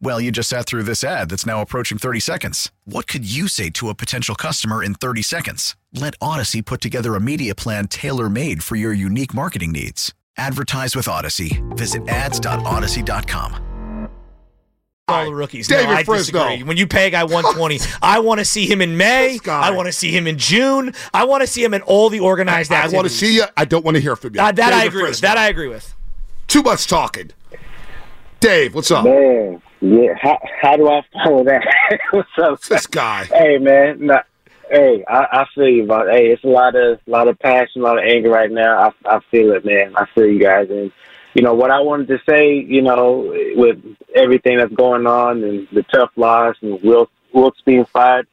Well, you just sat through this ad that's now approaching 30 seconds. What could you say to a potential customer in 30 seconds? Let Odyssey put together a media plan tailor made for your unique marketing needs. Advertise with Odyssey. Visit ads.odyssey.com. all the rookies. David no, I Frisno. disagree. When you pay a guy 120, I want to see him in May. I want to see him in June. I want to see him in all the organized ads. I want to see you. I don't want to hear from you. Uh, that I David agree with. That I agree with. Too much talking. Dave, what's up? Man, yeah. How, how do I follow that? What's up? This guy. Hey, man. Nah, hey, I, I feel you, but hey, it's a lot of lot of passion, a lot of anger right now. I, I feel it, man. I feel you guys, and you know what I wanted to say. You know, with everything that's going on and the tough loss and Will Wilks being fired.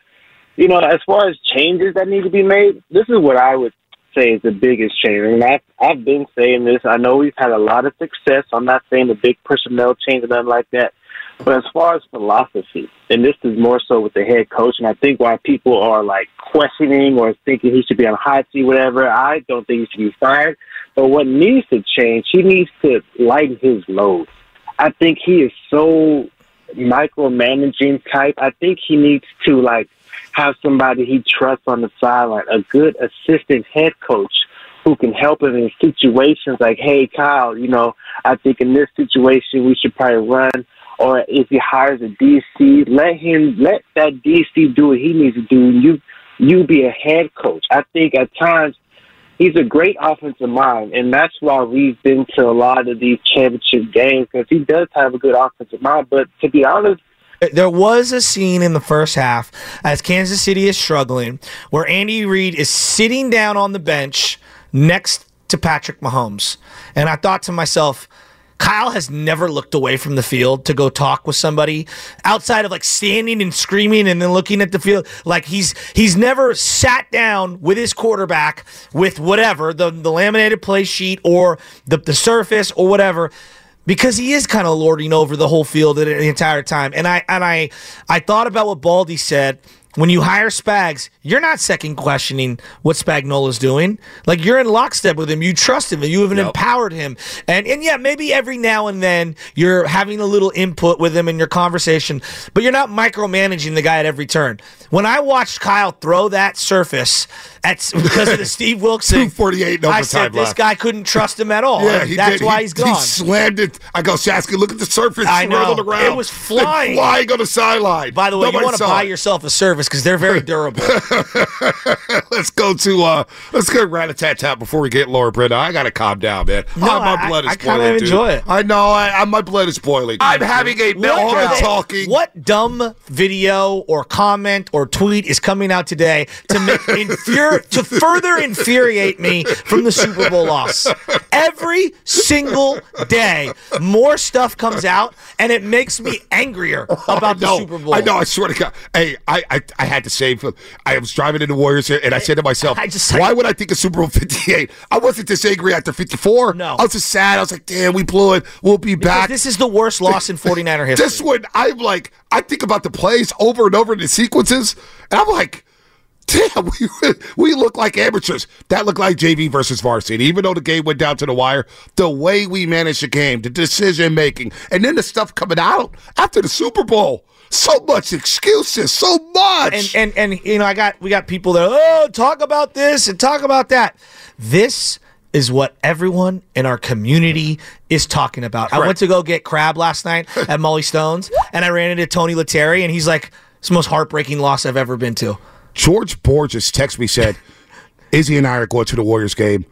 You know, as far as changes that need to be made, this is what I would say is the biggest change. And I've, I've been saying this. I know we've had a lot of success. I'm not saying the big personnel change or nothing like that. But as far as philosophy, and this is more so with the head coach, and I think why people are like questioning or thinking he should be on hot seat, whatever, I don't think he should be fired. But what needs to change, he needs to lighten his load. I think he is so micromanaging type. I think he needs to like have somebody he trusts on the sideline, a good assistant head coach who can help him in situations like, hey, Kyle, you know, I think in this situation we should probably run. Or if he hires a DC, let him let that DC do what he needs to do. You you be a head coach. I think at times he's a great offensive mind, and that's why we've been to a lot of these championship games because he does have a good offensive mind. But to be honest, There was a scene in the first half as Kansas City is struggling where Andy Reid is sitting down on the bench next to Patrick Mahomes. And I thought to myself, Kyle has never looked away from the field to go talk with somebody outside of like standing and screaming and then looking at the field. Like he's he's never sat down with his quarterback with whatever the the laminated play sheet or the the surface or whatever because he is kind of lording over the whole field the, entire time. And I and I I thought about what Baldy said. When you hire Spags, you're not second questioning what Spagnuolo's doing. Like you're in lockstep with him. You trust him. and You even empowered him. And and yeah, maybe every now and then you're having a little input with him in your conversation, but you're not micromanaging the guy at every turn. When I watched Kyle throw that surface at because of the Steve 248 in I overtime said this left. guy couldn't trust him at all. Yeah, That's did. why he, he's gone. He slammed it. I go, Shasky, look at the surface. I know. It was flying. It's flying on the sideline. By the way, Nobody you want to buy it. yourself a service because they're very durable. let's go to uh let's go rat a tat tat before we get Laura Brenda. I gotta calm down, man. No, Ah, my I- blood is I kinda boiling. dude. enjoy it. I know. I, I my blood is boiling. I'm having a What are meltdown. they- Talking. What dumb video or comment or tweet is coming out today to make infuri- to further infuriate me from the Super Bowl loss? Every single day, more stuff comes out, and it makes me angrier about I the Super Bowl. I know. I swear to God. Hey, I, I, I had to save. I was driving into Warriors here, and I said to myself, I just- "Why would I think of Super Bowl 58? I wasn't this angry after 54. No. I was just sad. I was like, damn, we blew it. We'll be Because back. this is the worst loss in 49er history. This one, I'm like, I think about the plays over and over in the sequences, and I'm like, damn, we, we look like amateurs. That looked like JV versus varsity. Even though the game went down to the wire, the way we managed the game, the decision making, and then the stuff coming out after the Super Bowl. So much excuses, so much. and and and you know, I got we got people that oh talk about this and talk about that. This is what everyone in our community is talking about. I went to go get crab last night at Mollie Stone's, and I ran into Tony Letary, and he's like, "It's the most heartbreaking loss I've ever been to." George Borges texted me said, Izzy and I are going to the Warriors game.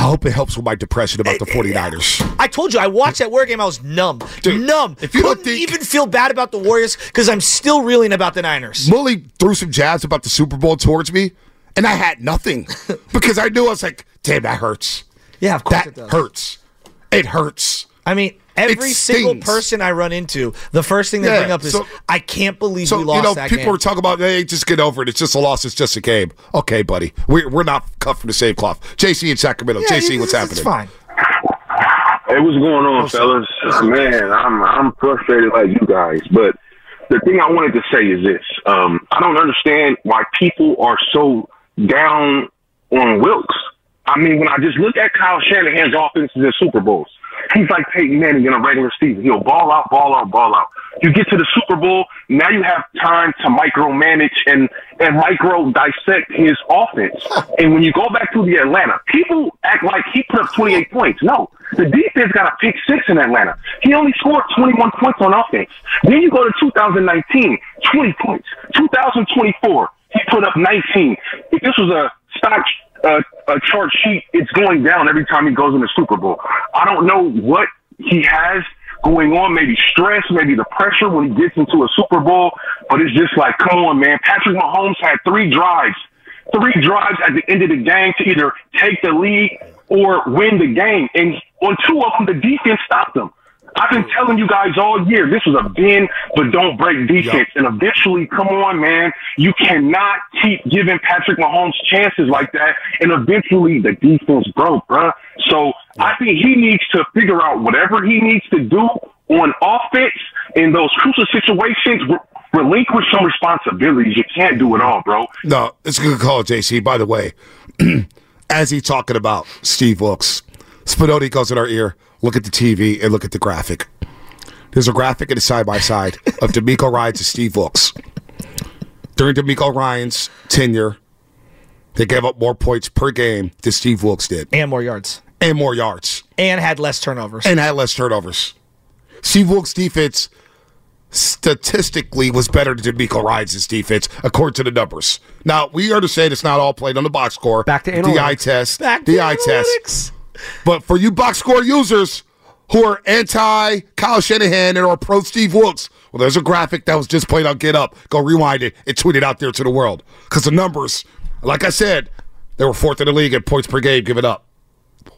I hope it helps with my depression about the eh, eh, eh. 49ers. I told you, I watched that Warrior game. I was numb, Dude, numb. if you don't Couldn't think- even feel bad about the Warriors because I'm still reeling about the Niners. Mully threw some jabs about the Super Bowl towards me, and I had nothing because I knew I was like, damn, that hurts. Yeah, of course That it does. hurts. It hurts. I mean, every single person I run into, the first thing they Yeah, bring up is, so- "I can't believe So, we lost you know, that people game." are talking about, hey, just get over it. It's just a loss. It's just a game. Okay, buddy. We're, we're not cut from the same cloth. JC in Sacramento. Yeah, JC, you- what's it's happening? fine. Hey, what's going on, fellas? Man, I'm I'm frustrated like you guys, but the thing I wanted to say is this: um, I don't understand why people are so down on Wilks. I mean, when I just look at Kyle Shanahan's offenses in Super Bowls, he's like Peyton Manning in a regular season. He'll ball out, ball out, ball out. You get to the Super Bowl, now you have time to micromanage and and micro dissect his offense. And when you go back to the Atlanta, people act like he put up 28 points. No, the defense got a pick six in Atlanta. He only scored 21 points on offense. Then you go to 2019, 20 points. 2024, he put up 19. If this was a stock uh, a chart sheet, it's going down every time he goes in the Super Bowl. I don't know what he has going on, maybe stress, maybe the pressure when he gets into a Super Bowl, but it's just like, come on, man. Patrick Mahomes had three drives, three drives at the end of the game to either take the lead or win the game. And on two of them, the defense stopped them. I've been telling you guys all year, this was a bend but don't break defense. And eventually, come on, man, you cannot keep giving Patrick Mahomes chances like that. And eventually, the defense broke, bruh. So I think he needs to figure out whatever he needs to do on offense in those crucial situations. re- Relinquish some responsibilities. You can't do it all, bro. No, it's a good call, JC. By the way, as he's talking about Steve Wilks, Spinotti goes in our ear, look at the TV and look at the graphic. There's a graphic in the side by side of DeMeco Ryans and Steve Wilks. During DeMeco Ryan's tenure, they gave up more points per game than Steve Wilks did, and more yards, and more yards, and had less turnovers. and had less turnovers. Steve Wilks' defense statistically was better than DeMeco Ryan's defense, according to the numbers. Now, we understand it's not all played on the box score. Back to the analytics. eye test. Back to the eye test. Analytics. But for you box score users who are anti Kyle Shanahan and are pro Steve Wilks, well, there's a graphic that was just played on Get Up. Go rewind it and tweet it out there to the world. Because the numbers, like I said, they were fourth in the league in points per game given up.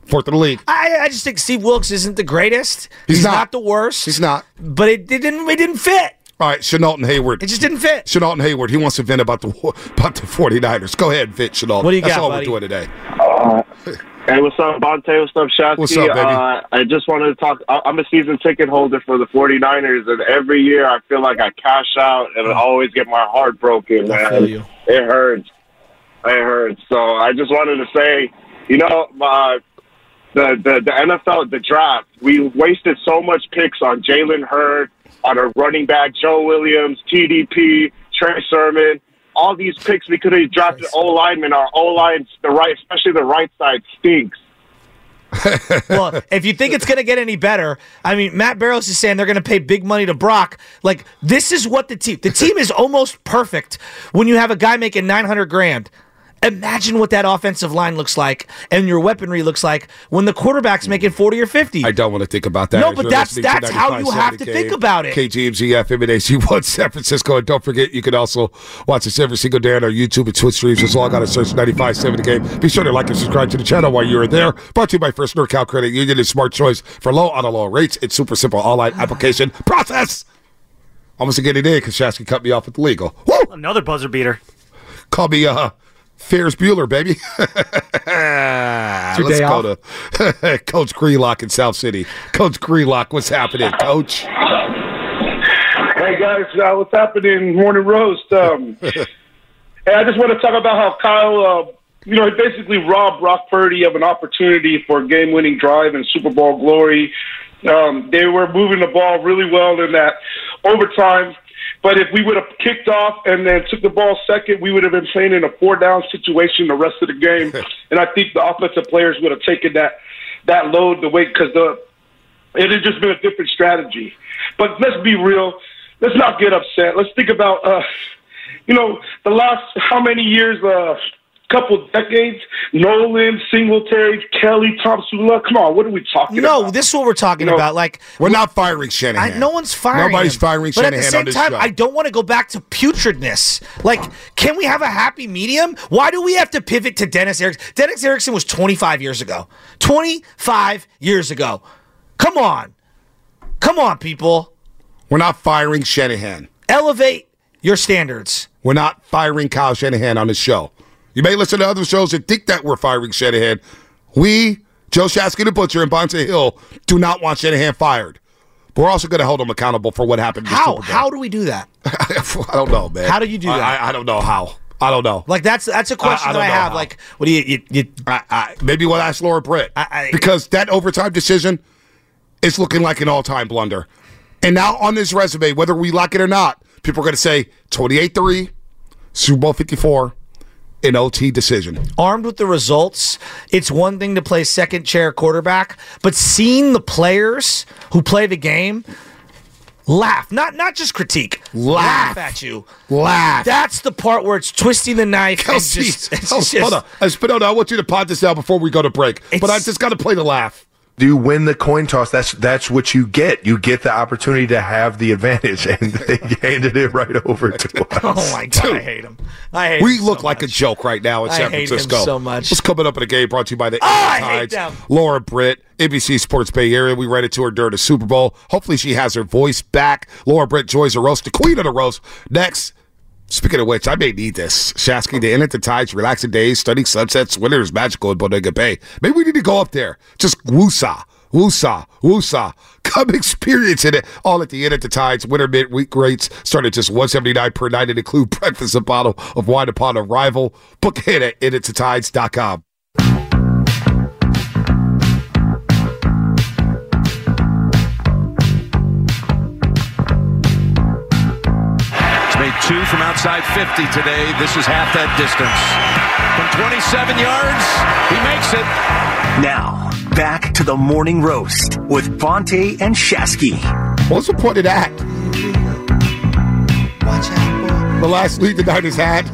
Fourth in the league. I, I just think Steve Wilks isn't the greatest. He's not. not. the worst. He's not. But it, it didn't. It didn't fit. All right, Chenault and Hayward. It just didn't fit. Chenault and Hayward, he wants to vent about the about the 49ers. Go ahead, Vent, Chenault. What do you That's got, all buddy? we're doing today. Hey, what's up, Bonta? What's up, Shasky? What's up, baby? Uh, I just wanted to talk. I- I'm a season ticket holder for the 49ers, and every year I feel like I cash out and I always get my heart broken, man. feel you. It hurts. It hurts. So I just wanted to say, you know, uh, the, the, the NFL, the draft, we wasted so much picks on Jalen Hurd, on a running back, Joe Williams, TDP, Trey Sermon. All these picks we could have drafted O linemen. Our O line, the right, especially the right side, stinks. well, if you think it's going to get any better, I mean, Matt Barrows is saying they're going to pay big money to Brock. Like, this is what the team, the team is almost perfect when you have a guy making 900 grand. Imagine what that offensive line looks like and your weaponry looks like when the quarterback's making 40 or 50. I don't want to think about that. No, but that's- that's how you have to K- think about it. KGMZ FM and HD1 San Francisco. And don't forget, you can also watch us every single day on our YouTube and Twitch streams. Just log on and search 95.7 The Game. Be sure to like and subscribe to the channel while you're there. Brought to you by First NorCal Credit Union and Smart Choice for low on a low rates. It's super simple online application process. Almost to get it in because Shasky cut me off with the legal. Woo! Another buzzer beater. Call me uh, Ferris Bueller, baby. Let's day go to Coach Greenlock in South City. Coach Greenlock, what's happening, Coach? Hey guys, uh, what's happening? Morning roast. Um, hey, I just want to talk about how Kyle, uh, you know, he basically robbed Brock Purdy of an opportunity for a game-winning drive and Super Bowl glory. Um, they were moving the ball really well in that overtime. But if we would have kicked off and then took the ball second, we would have been playing in a four-down situation the rest of the game. and I think the offensive players would have taken that that load the weight because the it had just been a different strategy. But let's be real. Let's not get upset. Let's think about, uh, you know, the last how many years uh, couple decades, Nolan, Singletary, Kelly, Thompson, Come on, what are we talking no, about? No, this is what we're talking You know, about. Like We're not firing Shanahan. I, no one's firing. Nobody's him. firing But Shanahan at the same time, show. I don't want to go back to putridness. Like, can we have a happy medium? Why do we have to pivot to Dennis Erickson? Dennis Erickson was 25 years ago. 25 years ago. Come on, come on, people. We're not firing Shanahan. Elevate your standards. We're not firing Kyle Shanahan on this show. You may listen to other shows and think that we're firing Shanahan. We, Joe Shasky the Butcher and Bonta Hill, do not want Shanahan fired. But we're also going to hold him accountable for what happened. How? How do we do that? I don't know, man. How do you do I- that? I, I don't know how. I don't know. Like that's that's a question I that don't I have. how. Like, what do you you, you I, I, maybe we'll ask Laura Britt I- I- because that overtime decision is looking like an all-time blunder. And now on this resume, whether we like it or not, people are going to say 28-3, Super Bowl 54, an OT decision. armed with the results, it's one thing to play second chair quarterback, but seeing the players who play the game laugh, not not just critique, Laugh. at you. Laugh. That's the part where it's twisting the knife. and Kelce, just, it's oh, just- hold on. Uh, Spinoza, I want you to pod this out before we go to break. But I just got to play the laugh. Do you win the coin toss? That's that's what you get. You get the opportunity to have the advantage, and they handed it right over to oh us. Oh my god, I hate him. I hate. We him look so like a joke right now in I San hate him Francisco. so much. What's coming up in the game brought to you by the Oh, I hate Tides. them. Laura Britt, NBC Sports Bay Area. We read it to her during the Super Bowl. Hopefully she has her voice back. Laura Britt joins the roast, the queen of the roast. Next. Speaking of which, I may need this. Shasky, the Inn at the Tides, relaxing days, studying sunsets, winter is magical in Bodega Bay. Maybe we need to go up there. Just woosah, woosah, woosah. Come experience it all at the Inn at the Tides. Winter midweek rates start at just 179 per night and include breakfast, a bottle of wine upon arrival. Book ahead at innatthetides.com. from outside 50 today. This is half that distance. From 27 yards, he makes it. Now, back to the morning roast with Bonta and Shasky. What's the point of that? The last lead the Niners had.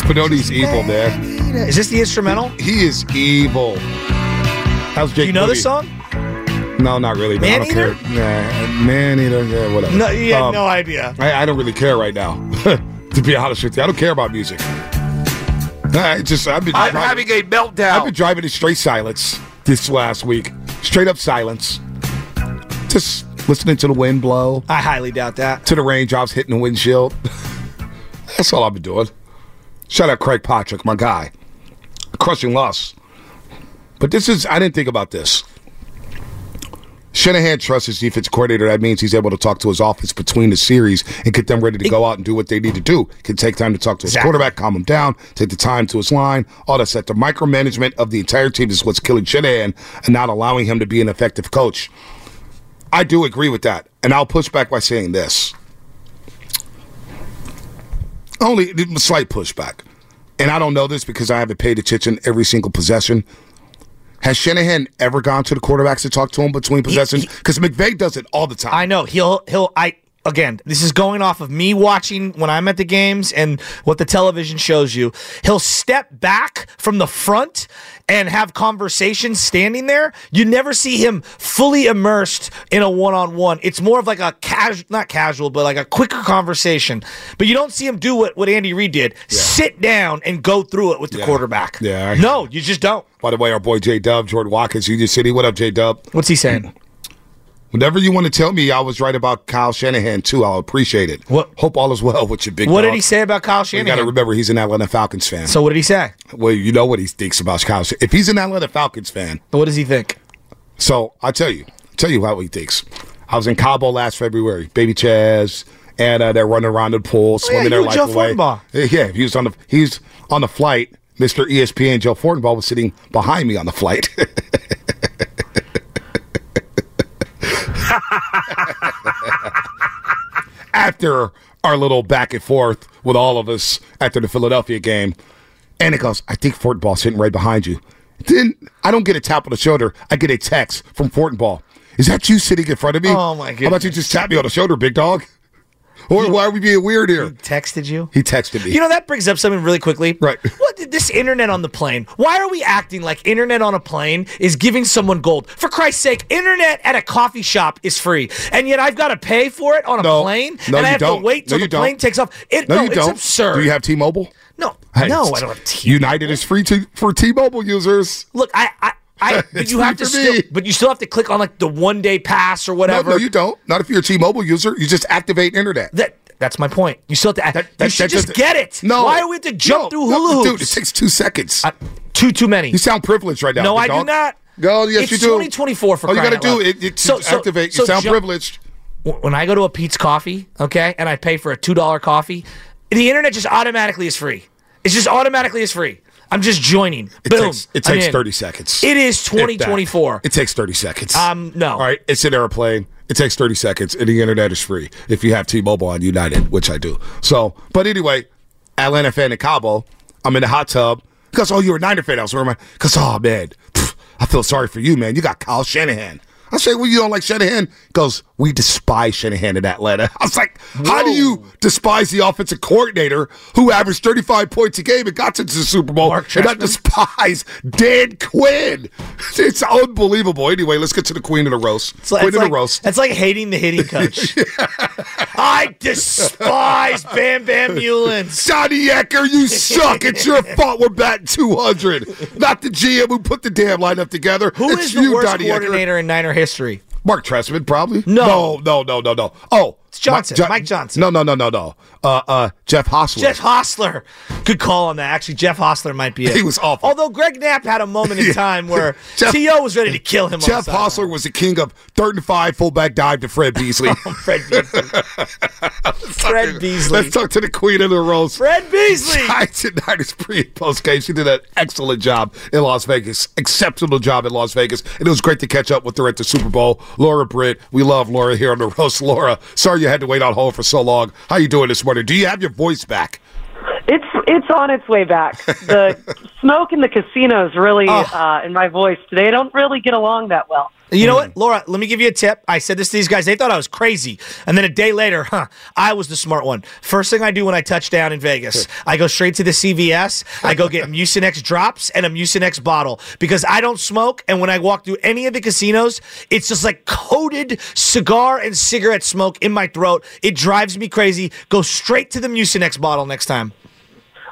Spinoni's evil, man. Is this the instrumental? He is evil. How's Jake? Do you know Moody? this song? No, not really. but I don't Man-eater? care. Nah, man eater. Yeah, whatever. No, you had Um, no idea. I, I don't really care right now. to be honest with you, I don't care about music. I just I've been I'm driving, having a meltdown. I've been driving in straight silence this last week. Straight up silence. Just listening to the wind blow, I highly doubt that. to the raindrops hitting the windshield. That's all I've been doing. Shout out Craig Patrick, my guy. Crushing loss. But this is I didn't think about this. Shanahan trusts his defense coordinator. That means he's able to talk to his offense between the series and get them ready to go out and do what they need to do. Can take time to talk to his Exactly. quarterback, calm him down, take the time to his line. All that stuff. The micromanagement of the entire team is what's killing Shanahan and not allowing him to be an effective coach. I do agree with that. And I'll push back by saying this. Only a slight pushback. And I don't know this because I haven't paid attention every single possession. Has Shanahan ever gone to the quarterbacks to talk to him between possessions? Because McVay does it all the time. I know he'll he'll I again. This is going off of me watching when I'm at the games and what the television shows you. He'll step back from the front and have conversations standing there. You never see him fully immersed in a one-on-one. It's more of like a casual, not casual, but like a quicker conversation. But you don't see him do what what Andy Reid did: sit down and go through it with the Yeah. quarterback. Yeah, no, you just don't. By the way, our boy J Dub, Jordan Watkins, Union City. What up, J Dub? What's he saying? Whenever you want to tell me I was right about Kyle Shanahan too, I'll appreciate it. What- Hope all is well with your big. What dog. did he say about Kyle Shanahan? You got to remember he's an Atlanta Falcons fan. so what did he say? well, you know what he thinks about Kyle. If he's an Atlanta Falcons fan, What does he think? So I tell you, tell you how he thinks. I was in Cabo last February, baby Chaz, and uh, they're running around the pool, swimming Oh, you their life Joe away. Fortenbaugh. Yeah, he was on the he's on the flight. Mr. ESPN Joe Fortenbaugh was sitting behind me on the flight. After our little back and forth with all of us after the Philadelphia game, and it goes, I think Fortenbaugh's sitting right behind you. Then I don't get a tap on the shoulder. I get a text from Fortenball. Is that you sitting in front of me? Oh, my god! How about you just tap me on the shoulder, big dog? Or why are we being weird here? He texted you? He texted me. You know, that brings up something really quickly. Right. What did this internet on the plane? Why are we acting like internet on a plane is giving someone gold? For Christ's sake, internet at a coffee shop is free. And yet I've got to pay for it on a No. plane. No, and I have don't. to wait No, till you the plane don't. takes off. It, no, no, you it's don't. absurd. Do you have T-Mobile? No, Hey, no, I don't have T. Mobile. United is free to for T-Mobile users. Look, I, I, I but you have to still, me. but you still have to click on like the one day pass or whatever. no, you don't. Not if you're a T-Mobile user. You just activate internet. That that's my point. You still have to. That- you that- should that just get it. No. Why do we have to jump No, through no, hula Dude, it takes two seconds. Uh, too too many. you sound privileged right now. no, I do not. Go, yes, it's you do. 2024 for All you got to do is it, So- so- activate. so you sound ju- privileged. when I go to a Peet's Coffee, okay, and I pay for a two dollar coffee, the internet just automatically is free. It's just automatically is free. I'm just joining. It Boom. takes, it takes 30 seconds. It is If that. 2024. It takes 30 seconds. Um, no. All right, it's an airplane. It takes 30 seconds, and the internet is free if you have T-Mobile on United, which I do. So, but anyway, Atlanta fan in Cabo, I'm in the hot tub because oh, you're a Niner fan. I was I? Because oh man, pff, I feel sorry for you, man. You got Kyle Shanahan. I say, well, you don't like Shanahan? He goes, we despise Shanahan in Atlanta. I was like, how do you despise the offensive coordinator who averaged 35 points a game and got to the Super Bowl Mark and not despise Dan Quinn? It's unbelievable. Anyway, let's get to the queen of the roast. It's like, queen of like, the roast. That's like hating the hitting coach. I despise Bam Bam Meulens. Johnny Ecker, you suck. It's your fault we're batting 200. Not the GM who put the damn lineup together. Who it's is the you, worst Ecker. coordinator in Niner history? Mark Trestman, probably. No. no, no, no, no. Oh, It's Johnson, Jo- Mike Johnson. No, no, no, no, no. Uh, uh, Jeff Hostler. Jeff Hostler. Good call on that. Actually, Jeff Hostler might be it. He was awful. Although Greg Knapp had a moment in Yeah. time where Jeff- T.O. was ready to kill him. Jeff. Hostler was the king of third and five fullback dive to Fred Beasley. Fred Beasley. Fred Beasley. Let's talk to the queen of the roast. Fred Beasley. Giants and Niners pre and post game. She did an excellent job in Las Vegas. Exceptional job in Las Vegas. And it was great to catch up with her at the Super Bowl. Laura Britt. We love Laura here on the roast. Laura, sorry you had to wait on hold for so long. How you doing this morning? Do you have your voice back? It's it's on its way back. The smoke in the casinos really, uh, in my voice today, don't really get along that well. You know what, Laura? Let me give you a tip. I said this to these guys. They thought I was crazy, and then a day later, huh? I was the smart one. First thing I do when I touch down in Vegas, I go straight to the CVS. I go get Mucinex drops and a Mucinex bottle because I don't smoke. And when I walk through any of the casinos, it's just like coated cigar and cigarette smoke in my throat. It drives me crazy. Go straight to the Mucinex bottle next time.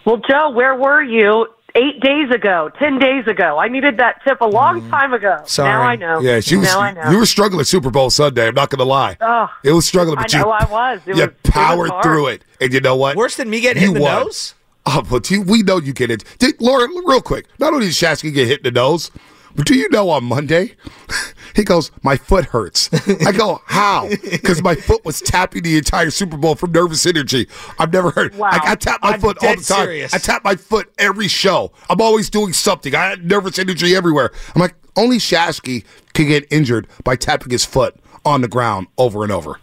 Well, Joe, where were you eight days ago, ten days ago? I needed that tip a long mm. time ago. Sorry. Now I know. Yeah, she was. Now I know. You were struggling Super Bowl Sunday. I'm not going to lie. Oh, it was struggling, I you. know I was. It you was- it was powered hard. through it, and you know what? Worse than me getting You hit in the won. nose. Oh, but you, we know you get it. Did, Laura, real quick. Not only did Shasky get hit in the nose, but do you know on Monday, he goes, "My foot hurts." I go, "How?" Because my foot was tapping the entire Super Bowl from nervous energy. I've never heard. Wow. I, I tap my I'm foot all the time. serious. I tap my foot every show. I'm always doing something. I had nervous energy everywhere. I'm like, only Shasky can get injured by tapping his foot on the ground over and over.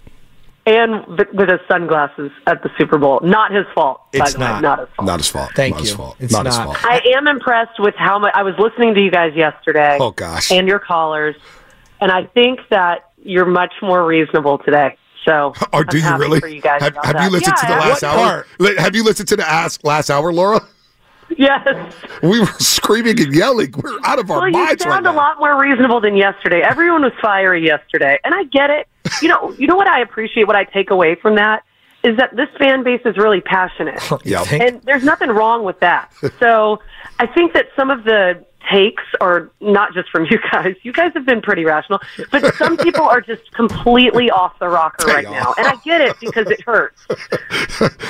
And with his sunglasses at the Super Bowl. Not his fault. by It's the way. not. Not his fault. Not his fault. Thank not His you. fault. It's not, his fault. I am impressed with how much I was listening to you guys yesterday. Oh, gosh. And your callers, and I think that you're much more reasonable today. So, Or I'm do you really? You guys have have you listened Yeah, to the last hour? Li- Have you listened to the ass last hour, Laura? Yes. We were screaming and yelling. We're out of our Well, you minds right sound a lot more reasonable than yesterday. Everyone was fiery yesterday, and I get it. You know, you know what I appreciate. What I take away from that is that this fan base is really passionate. Yeah. And there's nothing wrong with that. So I think that some of the takes are not just from you guys. You guys have been pretty rational, but some people are just completely off the rocker They right are. now. And I get it because it hurts.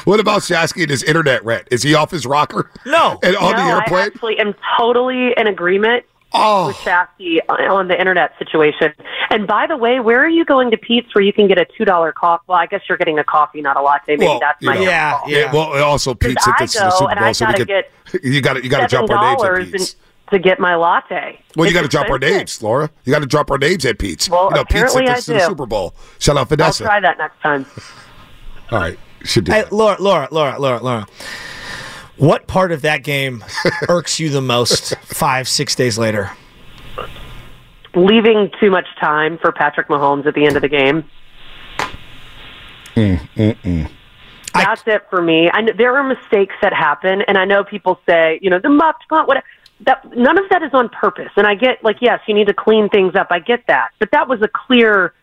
What about Shasky and his internet rent? Is he off his rocker? No. And on no, the I airplane? actually am totally in agreement Oh. with Shafty on the internet situation. And by the way, where are you going to Peet's where you can get a two dollar coffee? Well, I guess you're getting a coffee, not a latte. Maybe Well, that's my know. own Yeah, yeah. Well, also Pete sent I this to the go Super and Bowl, I so we gotta get You got to you got to jump drop our names at dollars Peet's. To get my latte. Well, you got to drop our names, Laura. You got to drop our names at Peet's. Well, you know, Pete sent apparently this I to the do. Super Bowl. Shout out Vanessa. I'll Vanessa. try that next time. All right, should do. Hey, that. Laura, Laura, Laura, Laura, Laura. What part of that game irks you the most five, six days later? Leaving too much time for Patrick Mahomes at the end of the game. Mm, mm, mm. That's it for me. I know there are mistakes that happen, and I know people say, you know, the muffed punt, what. That none of that is on purpose, and I get like, yes, you need to clean things up. I get that, but that was a clear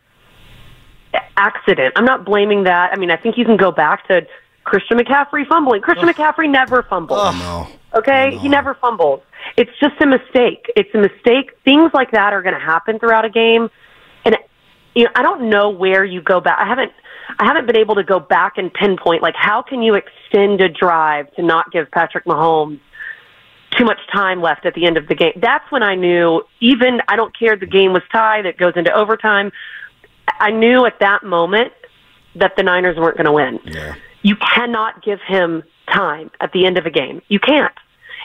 accident. I'm not blaming that. I mean, I think you can go back to Christian McCaffrey fumbling. Christian McCaffrey never fumbles. no. Okay, he never fumbles. It's just a mistake. It's a mistake. Things like that are going to happen throughout a game, and you know, I don't know where you go back. I haven't, I haven't been able to go back and pinpoint like how can you extend a drive to not give Patrick Mahomes too much time left at the end of the game. That's when I knew. Even I don't care the game was tied. It goes into overtime. I knew at that moment that the Niners weren't going to win. Yeah. You cannot give him time at the end of a game. You can't.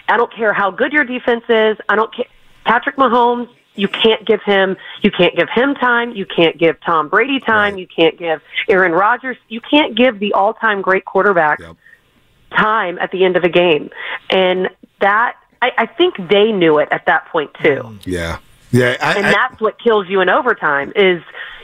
I don't care how good your defense is. I don't care. Patrick Mahomes, you can't give him. You can't give him time. You can't give Tom Brady time. You can't give Aaron Rodgers. You can't give the all-time great quarterback time at the end of a game. And that I, I think they knew it at that point too. Yeah. Yeah. I, and I- that's what kills you in overtime is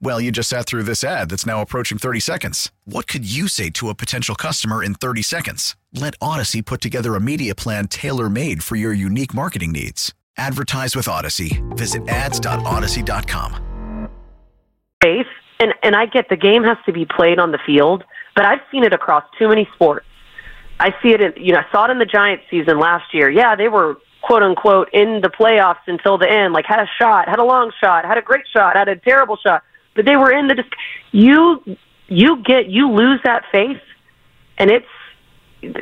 Well, you just sat through this ad that's now approaching 30 seconds. What could you say to a potential customer in 30 seconds? Let Odyssey put together a media plan tailor made for your unique marketing needs. Advertise with Odyssey. Visit ads.odyssey.com. faith. And and I get the game has to be played on the field, but I've seen it across too many sports. I see it in you know, I saw it in the Giants season last year. Yeah, they were quote unquote in the playoffs until the end, like had a shot, had a long shot, had a great shot, had a terrible shot, but they were in the dis- you you get you lose that faith and it's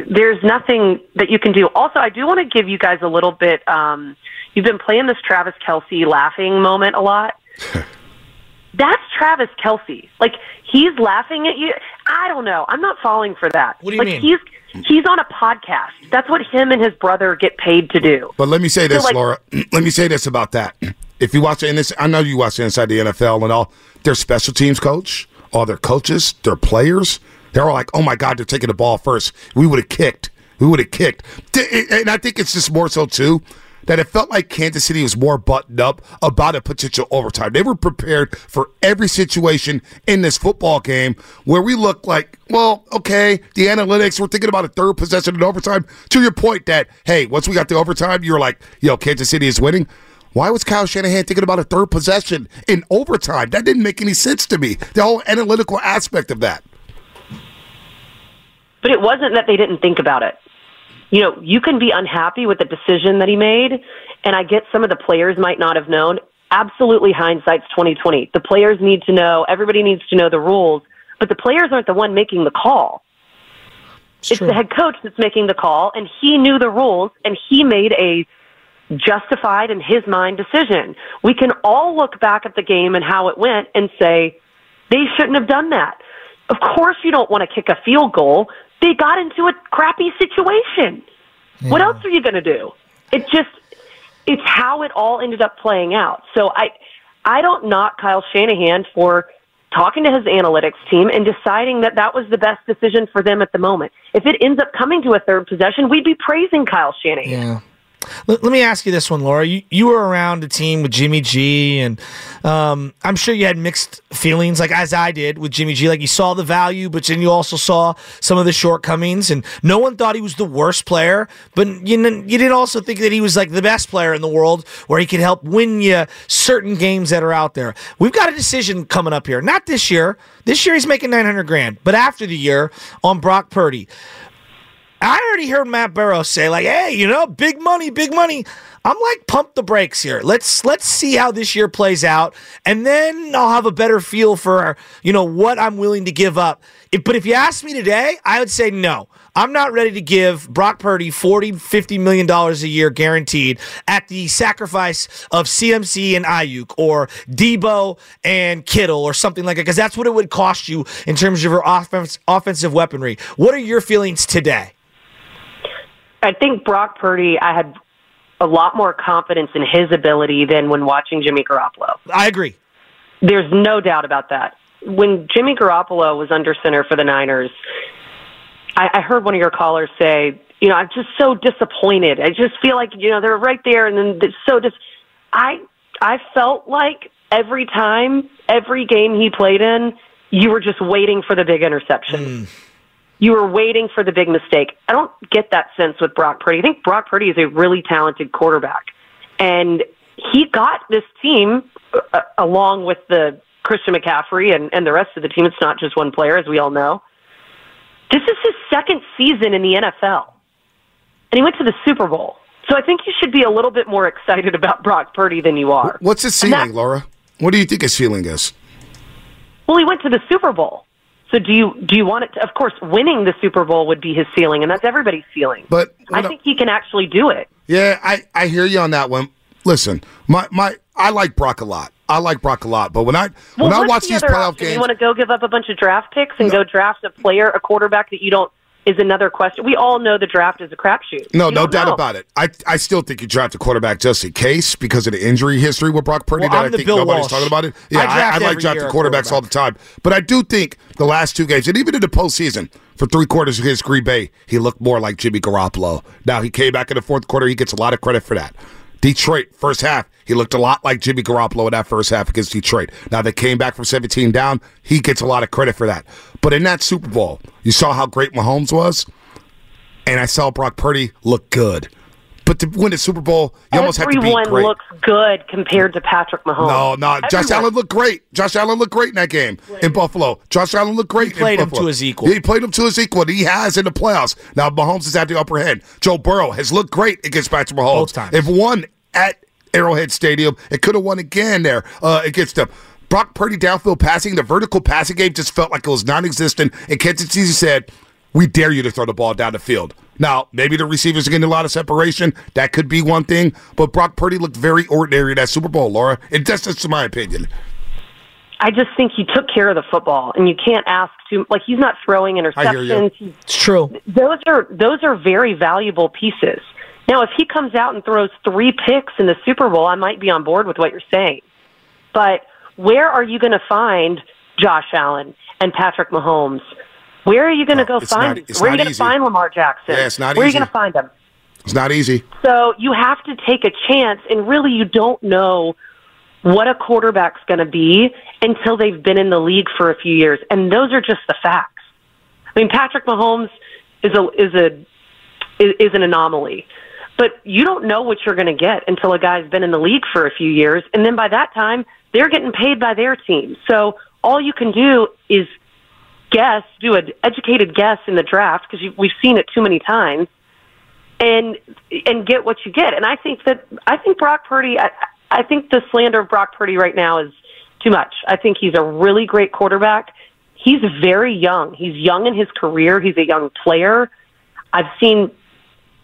there's nothing that you can do. Also, I do want to give you guys a little bit. Um, you've been playing this Travis Kelce laughing moment a lot. That's Travis Kelce. Like he's laughing at you. I don't know. I'm not falling for that. What do you like, mean? He's he's on a podcast. That's what him and his brother get paid to do. But let me say this, So, like- Laura. let me say this about that. If you watch it, and this, I know you watch inside the NFL and all. Their special teams coach, all their coaches, their players, they're all like, "Oh my God, they're taking the ball first. We would have kicked. We would have kicked." And I think it's just more so too that it felt like Kansas City was more buttoned up about a potential overtime. They were prepared for every situation in this football game where we look like, well, okay, the analytics, we're thinking about a third possession in overtime. To your point that, hey, once we got the overtime, you're like, yo, Kansas City is winning. Why was Kyle Shanahan thinking about a third possession in overtime? That didn't make any sense to me. The whole analytical aspect of that. But it wasn't that they didn't think about it. You know, you can be unhappy with the decision that he made, and I get some of the players might not have known. Absolutely, hindsight's twenty twenty. The players need to know. Everybody needs to know the rules, but the players aren't the one making the call. It's, the head coach that's making the call, and he knew the rules, and he made a justified in his mind decision. We can all look back at the game and how it went and say they shouldn't have done that. Of course, you don't want to kick a field goal. They got into a crappy situation. What else are you going to do? It just it's how it all ended up playing out. So I I don't knock Kyle Shanahan for talking to his analytics team and deciding that that was the best decision for them at the moment. If it ends up coming to a third possession, we'd be praising Kyle Shanahan. Yeah. Let, let me ask you this one, Laura. You you were around a team with Jimmy G, and um, I'm sure you had mixed feelings, like as I did with Jimmy G. Like you saw the value, but then you also saw some of the shortcomings, and no one thought he was the worst player, but you you didn't also think that he was like the best player in the world, where he could help win you certain games that are out there. We've got a decision coming up here, not this year. This year he's making 900 grand, but after the year on Brock Purdy. I already heard Matt Barrow say, like, hey, you know, big money, big money. I'm like pump the brakes here. Let's let's see how this year plays out, and then I'll have a better feel for you know what I'm willing to give up. If, but if you ask me today, I would say no. I'm not ready to give Brock Purdy 40, 50 million dollars a year guaranteed at the sacrifice of CMC and Aiyuk or Deebo and Kittle or something like that because that's what it would cost you in terms of your offense, offensive weaponry. What are your feelings today? I think Brock Purdy, I had a lot more confidence in his ability than when watching Jimmy Garoppolo. I agree. There's no doubt about that. When Jimmy Garoppolo was under center for the Niners, I, I heard one of your callers say, you know, I'm just so disappointed. I just feel like, you know, they're right there and then it's so dis I I felt like every time, every game he played in, you were just waiting for the big interception. Mm. You were waiting for the big mistake. I don't get that sense with Brock Purdy. I think Brock Purdy is a really talented quarterback. And he got this team uh, along with the Christian McCaffrey and, and the rest of the team. It's not just one player, as we all know. This is his second season in the NFL, and he went to the Super Bowl. So I think you should be a little bit more excited about Brock Purdy than you are. What's his ceiling, Laura? What do you think his ceiling is? Well, he went to the Super Bowl. So do you do you want it? To, of course, winning the Super Bowl would be his ceiling, and that's everybody's ceiling. But I think he can actually do it. Yeah, I, I hear you on that one. Listen, my, my I like Brock a lot. I like Brock a lot. But when I Well, when I watch the these playoff option? games, You want to go give up a bunch of draft picks and go draft a player, a quarterback that you don't is another question. We all know the draft is a crapshoot. no, You no doubt know. about it. I I still think you draft a quarterback just in case because of the injury history with Brock Purdy. Well, that I'm I think Bill nobody's Walsh. talking about it. Yeah, I, draft I, like drafting year a quarterbacks all the time. But I do think the last two games, and even in the postseason, for three quarters against Green Bay, he looked more like Jimmy Garoppolo. Now he came back in the fourth quarter. He gets a lot of credit for that. Detroit, first half, he looked a lot like Jimmy Garoppolo in that first half against Detroit. Now they came back from 17 down. He gets a lot of credit for that. But in that Super Bowl, you saw how great Mahomes was, and I saw Brock Purdy look good. But to win the Super Bowl, you almost have to be Everyone great. looks good compared to Patrick Mahomes. No, no. Josh Allen looked great. Josh Allen looked great in that game in Buffalo. Josh Allen looked great. He played in him Buffalo. to his equal. He played him to his equal. He has in the playoffs. Now Mahomes is at the upper hand. Joe Burrow has looked great against Patrick Mahomes. Both times. If won at Arrowhead Stadium, it could have won again there uh, against them. Brock Purdy downfield passing, the vertical passing game just felt like it was non-existent. And Kansas City said, "We dare you to throw the ball down the field." Now, maybe the receivers are getting a lot of separation. That could be one thing. But Brock Purdy looked very ordinary in that Super Bowl, Laura. And that's just my opinion. I just think he took care of the football, and you can't ask too. Like he's not throwing I hear you. interceptions. It's true. Those are those are very valuable pieces. Now, if he comes out and throws three picks in the Super Bowl, I might be on board with what you're saying. But where are you going to find Josh Allen and Patrick Mahomes? Where are you going to go find? not- where are you going to find Lamar Jackson? Yeah, it's not Where are easy. you going to find them? It's not easy. So you have to take a chance, and really, you don't know what a quarterback's going to be until they've been in the league for a few years, and those are just the facts. I mean, Patrick Mahomes is a is a is, is an anomaly, but you don't know what you're going to get until a guy's been in the league for a few years, and then by that time, they're getting paid by their team. So all you can do is guess, do an educated guess in the draft because we've seen it too many times and and get what you get. And I think that I think Brock Purdy. I, I think the slander of Brock Purdy right now is too much. I think he's a really great quarterback. He's very young. He's young in his career. He's a young player. I've seen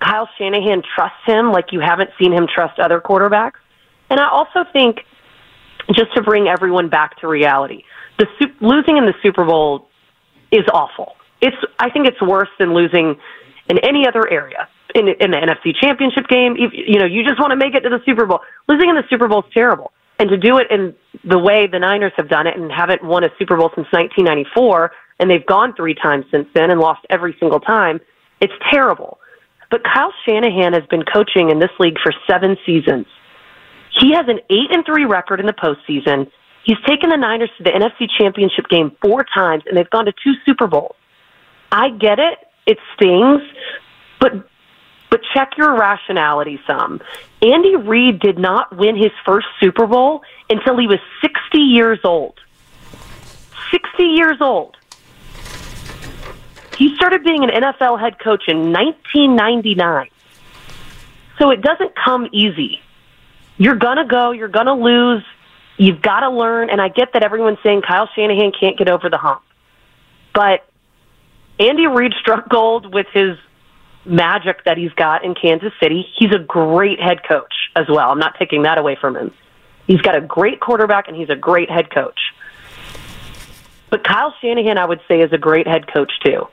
Kyle Shanahan trust him like you haven't seen him trust other quarterbacks. And I also think, just to bring everyone back to reality, the losing in the Super Bowl is awful. It's I think it's worse than losing in any other area. In, in the NFC Championship game, you, you know, you just want to make it to the Super Bowl. Losing in the Super Bowl is terrible, and to do it in the way the Niners have done it and haven't won a Super Bowl since 1994, and they've gone three times since then and lost every single time, it's terrible. But Kyle Shanahan has been coaching in this league for seven seasons. He has an eight and three record in the postseason. He's taken the Niners to the NFC Championship game four times, and they've gone to two Super Bowls. I get it; it stings, but but check your rationality some. Andy Reid did not win his first Super Bowl until he was 60 years old. 60 years old. He started being an NFL head coach in 1999. So it doesn't come easy. You're going to go, you're going to lose. You've got to learn. And I get that everyone's saying Kyle Shanahan can't get over the hump. But Andy Reid struck gold with his magic that he's got in Kansas City. He's a great head coach as well. I'm not taking that away from him. He's got a great quarterback and he's a great head coach. But Kyle Shanahan, I would say, is a great head coach too.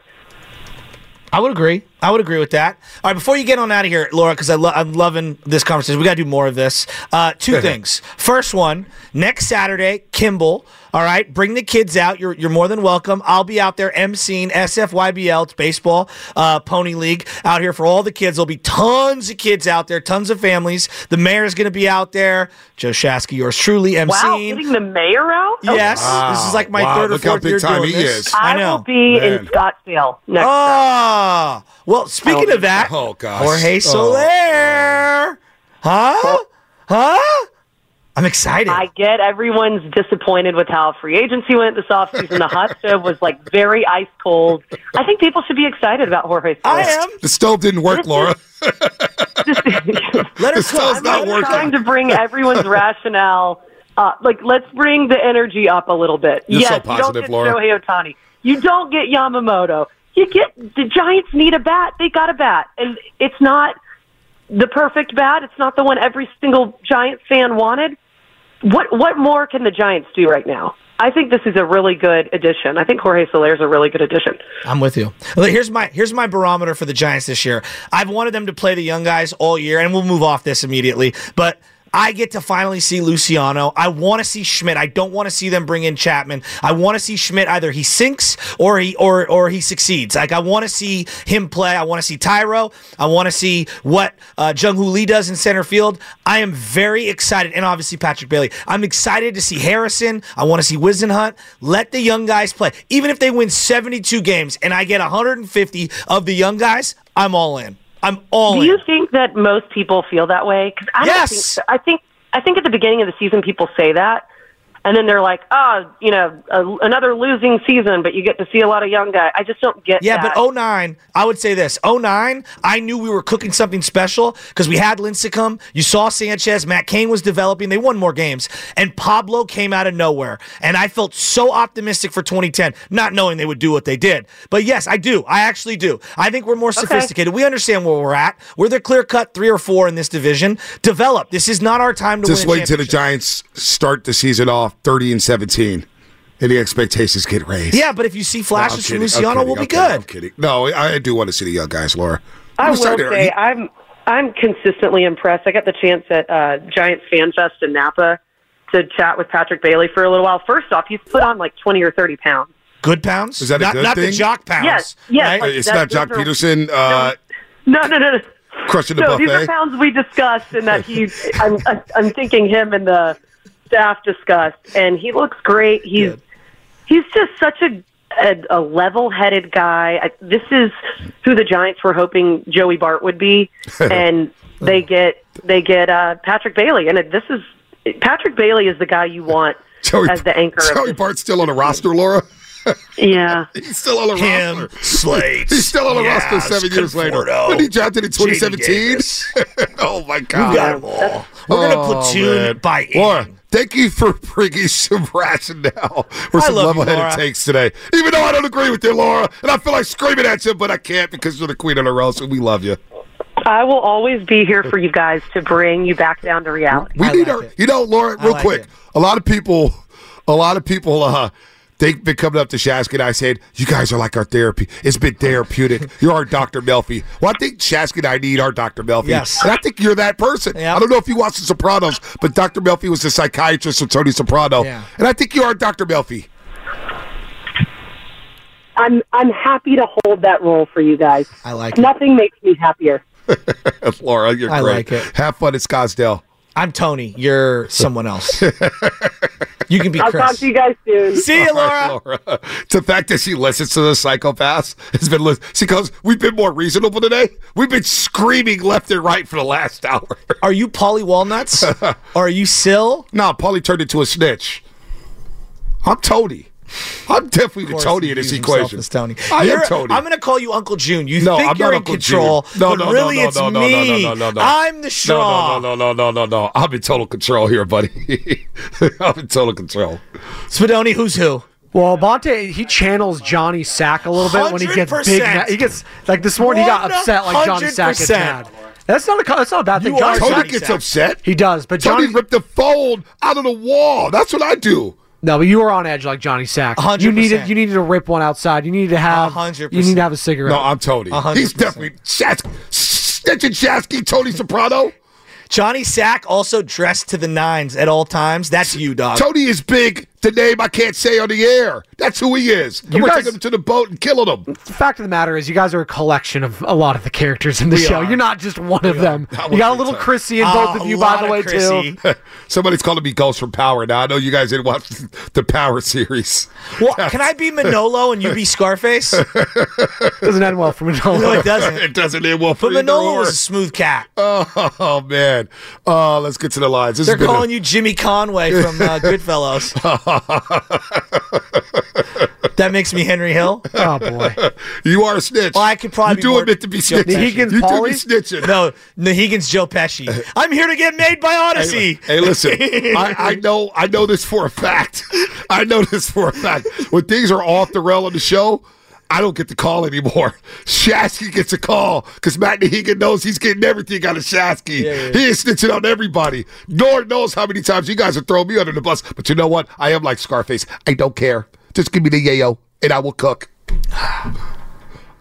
I would agree. I would agree with that. All right, before you get on out of here, Laura, because lo- I'm loving this conversation. We got to do more of this. Uh, two things. First one, next Saturday, Kimball. All right, bring the kids out. You're you're more than welcome. I'll be out there emceeing SFYBL. It's baseball, uh, pony league out here for all the kids. There'll be tons of kids out there, tons of families. The mayor's going to be out there. Joe Shasky, yours truly, emceeing. Wow, getting the mayor out? Yes, this is like my Wow, third or look how fourth big year time doing he this. is. I I know. will be in Scottsdale next. Oh, well, speaking of that, Oh, gosh. Jorge Oh. Soler. Huh? Huh? I'm excited. I get everyone's disappointed with how free agency went this offseason. The hot stove was like very ice cold. I think people should be excited about Jorge Soler. I am. The stove didn't work, Laura. Let her The cook. stove's not I'm working. trying to bring everyone's rationale up. Like, let's bring the energy up a little bit. You're yes, so you positive, don't get Laura. Shohei Ohtani. You don't get Yamamoto. You get the Giants need a bat. They got a bat, and it's not the perfect bat. It's not the one every single Giants fan wanted. What what more can the Giants do right now? I think this is a really good addition. I think Jorge Soler is a really good addition. I'm with you. Here's my here's my barometer for the Giants this year. I've wanted them to play the young guys all year, and we'll move off this immediately. But I get to finally see Luciano. I want to see Schmidt. I don't want to see them bring in Chapman. I want to see Schmidt either he sinks or he or or he succeeds. Like I want to see him play. I want to see Tyro. I want to see what uh, Jung Hoo Lee does in center field. I am very excited, and obviously Patrick Bailey. I'm excited to see Harrison. I want to see Wisden Hunt. Let the young guys play. Even if they win 72 games and I get 150 of the young guys, I'm all in. I'm all Do in. you think that most people feel that way? Because I don't Yes. think so. I think I think at the beginning of the season people say that, and then they're like, "Oh, you know, a, another losing season," but you get to see a lot of young guys. I just don't get. Yeah, that. but 09, I would say this. 09, I knew we were cooking something special because we had Lincecum. You saw Sanchez. Matt Cain was developing. They won more games. And Pablo came out of nowhere. And I felt so optimistic for 2010, not knowing they would do what they did. But yes, I do. I actually do. I think we're more sophisticated. We understand where we're at. We're the clear cut three or four in this division. Develop. This is not our time to Just win. a wait until the. Giants start the season off 30 and 17, and the expectations get raised. Yeah, but if you see No, flashes from kidding. Luciano, kidding. we'll be I'm kidding. I'm good. kidding. No, I, I do want to see the young guys, Laura. I I'm will sorry, Darren. say I'm I'm consistently impressed. I got the chance at uh, Giants Fan Fest in Napa to chat with Patrick Bailey for a little while. First off, he's put on like twenty or thirty pounds. Good pounds? Is that a not, good not the jock pounds. Yes, yes, right? like- it's not Joc are- Pederson uh, No, no, no, no. crushing the no, these are pounds we discussed, and that he, I'm, I'm thinking him and the staff discussed, and he looks great. He's he's just such a a, a level-headed guy. I, this is who the Giants were hoping Joey Bart would be, and they get they get uh, Patrick Bailey, and this is Patrick Bailey is the guy you want Joey, as the anchor. Joey Bart's still on the roster, Laura. yeah, He's still on the Him, roster. Slates. He's still on the Yes, roster seven years later. Conforto, When he drafted in 2017. Oh my God! We God! got them all. We're gonna Oh, platoon man. by eight. Laura, thank you for bringing some rationale for I some level-headed Laura. takes today. Even though I don't agree with you, Laura, and I feel like screaming at you, but I can't because you're the queen of the roast, and we love you. I will always be here for you guys to bring you back down to reality. We I need like our, it. you know, Laura, real like quick. it. A lot of people, a lot of people, uh, they've been coming up to Shasky and I said, You guys are like our therapy. It's been therapeutic. You're our Dr. Melfi. Well, I think Shasky and I need our Dr. Melfi. Yes. And I think you're that person. Yep. I don't know if you watched The Sopranos, but Dr. Melfi was the psychiatrist of Tony Soprano. Yeah. And I think you are Dr. Melfi. I'm I'm happy to hold that role for you guys. I like it. Nothing makes me happier. Laura, you're I great. like it. Have fun at Scottsdale. I'm Tony. You're someone else. you can be I'll Chris. talk to you guys soon. See you, All right, Laura. Laura. The fact that she listens to the psychopaths has been lis- she goes, We've been more reasonable today. We've been screaming left and right for the last hour. Are you Paulie Walnuts? or are you Sil? no, Paulie turned into a snitch. I'm Tony. I'm definitely the course Tony in this equation. Tony. I You're- am Tony. I'm going to call you Uncle June. You no, think I'm you're not in Uncle control, June. No, but no, really no, no, it's no, no, me. no, no, no, no. I'm the straw. No, no, no, no, no, no, no. I'm in total control here, buddy. I'm in total control. Spadoni, who's who? Well, Bonta he channels Johnny Sack a little bit when he gets big. 100%. He gets like this morning. He got upset like Johnny Sack gets 100%. mad. That's not a that's not a bad thing. You Johnny Tony Sack- gets upset. He does, but Tony Johnny. ripped the phone out of the wall. That's what I do. No, but you were on edge like Johnny Sack. You 100%. needed you needed to rip one outside. You needed to have. 100%. You need to have a cigarette. No, I'm Tony. A hundred He's percent. definitely Shas- Snitching Shasky, Tony Soprano. Johnny Sack also dressed to the nines at all times. That's you, dog. Tony is big. The name I can't say on the air. That's who he is. And You we're guys- taking him to the boat and killing him. the fact of the matter is, you guys are a collection of a lot of the characters in the We show. are. You're not just one of them. That You got a little good. Chrissy in Oh, both of you, by the way, Chrissy. too. Somebody's calling me Ghost from Power now. I know you guys didn't watch the Power series. Well, can I be Manolo and you be Scarface? Doesn't end well for Manolo. No, it doesn't. it doesn't end well for But either Manolo or. was a smooth cat. Oh, man. Oh, let's get to the lines. This They're has been a- calling you Jimmy Conway from uh, Goodfellas. that makes me Henry Hill. Oh boy. You are a snitch. Well, I could probably You do more admit to be Joe snitching. Pesci. Higgins, you do be snitching. No, Nahigan's Joe Pesci. I'm here to get made by Odyssey. Hey, hey, listen. I, I know. I know this for a fact. I know this for a fact. When things are off the rail on the show, I don't get the call anymore. Shasky gets a call because Matt Nahigan knows he's getting everything out of Shasky. Yeah, yeah. He is snitching on everybody. Lord knows how many times you guys have thrown me under the bus. But you know what? I am like Scarface. I don't care. Just give me the yayo, and I will cook.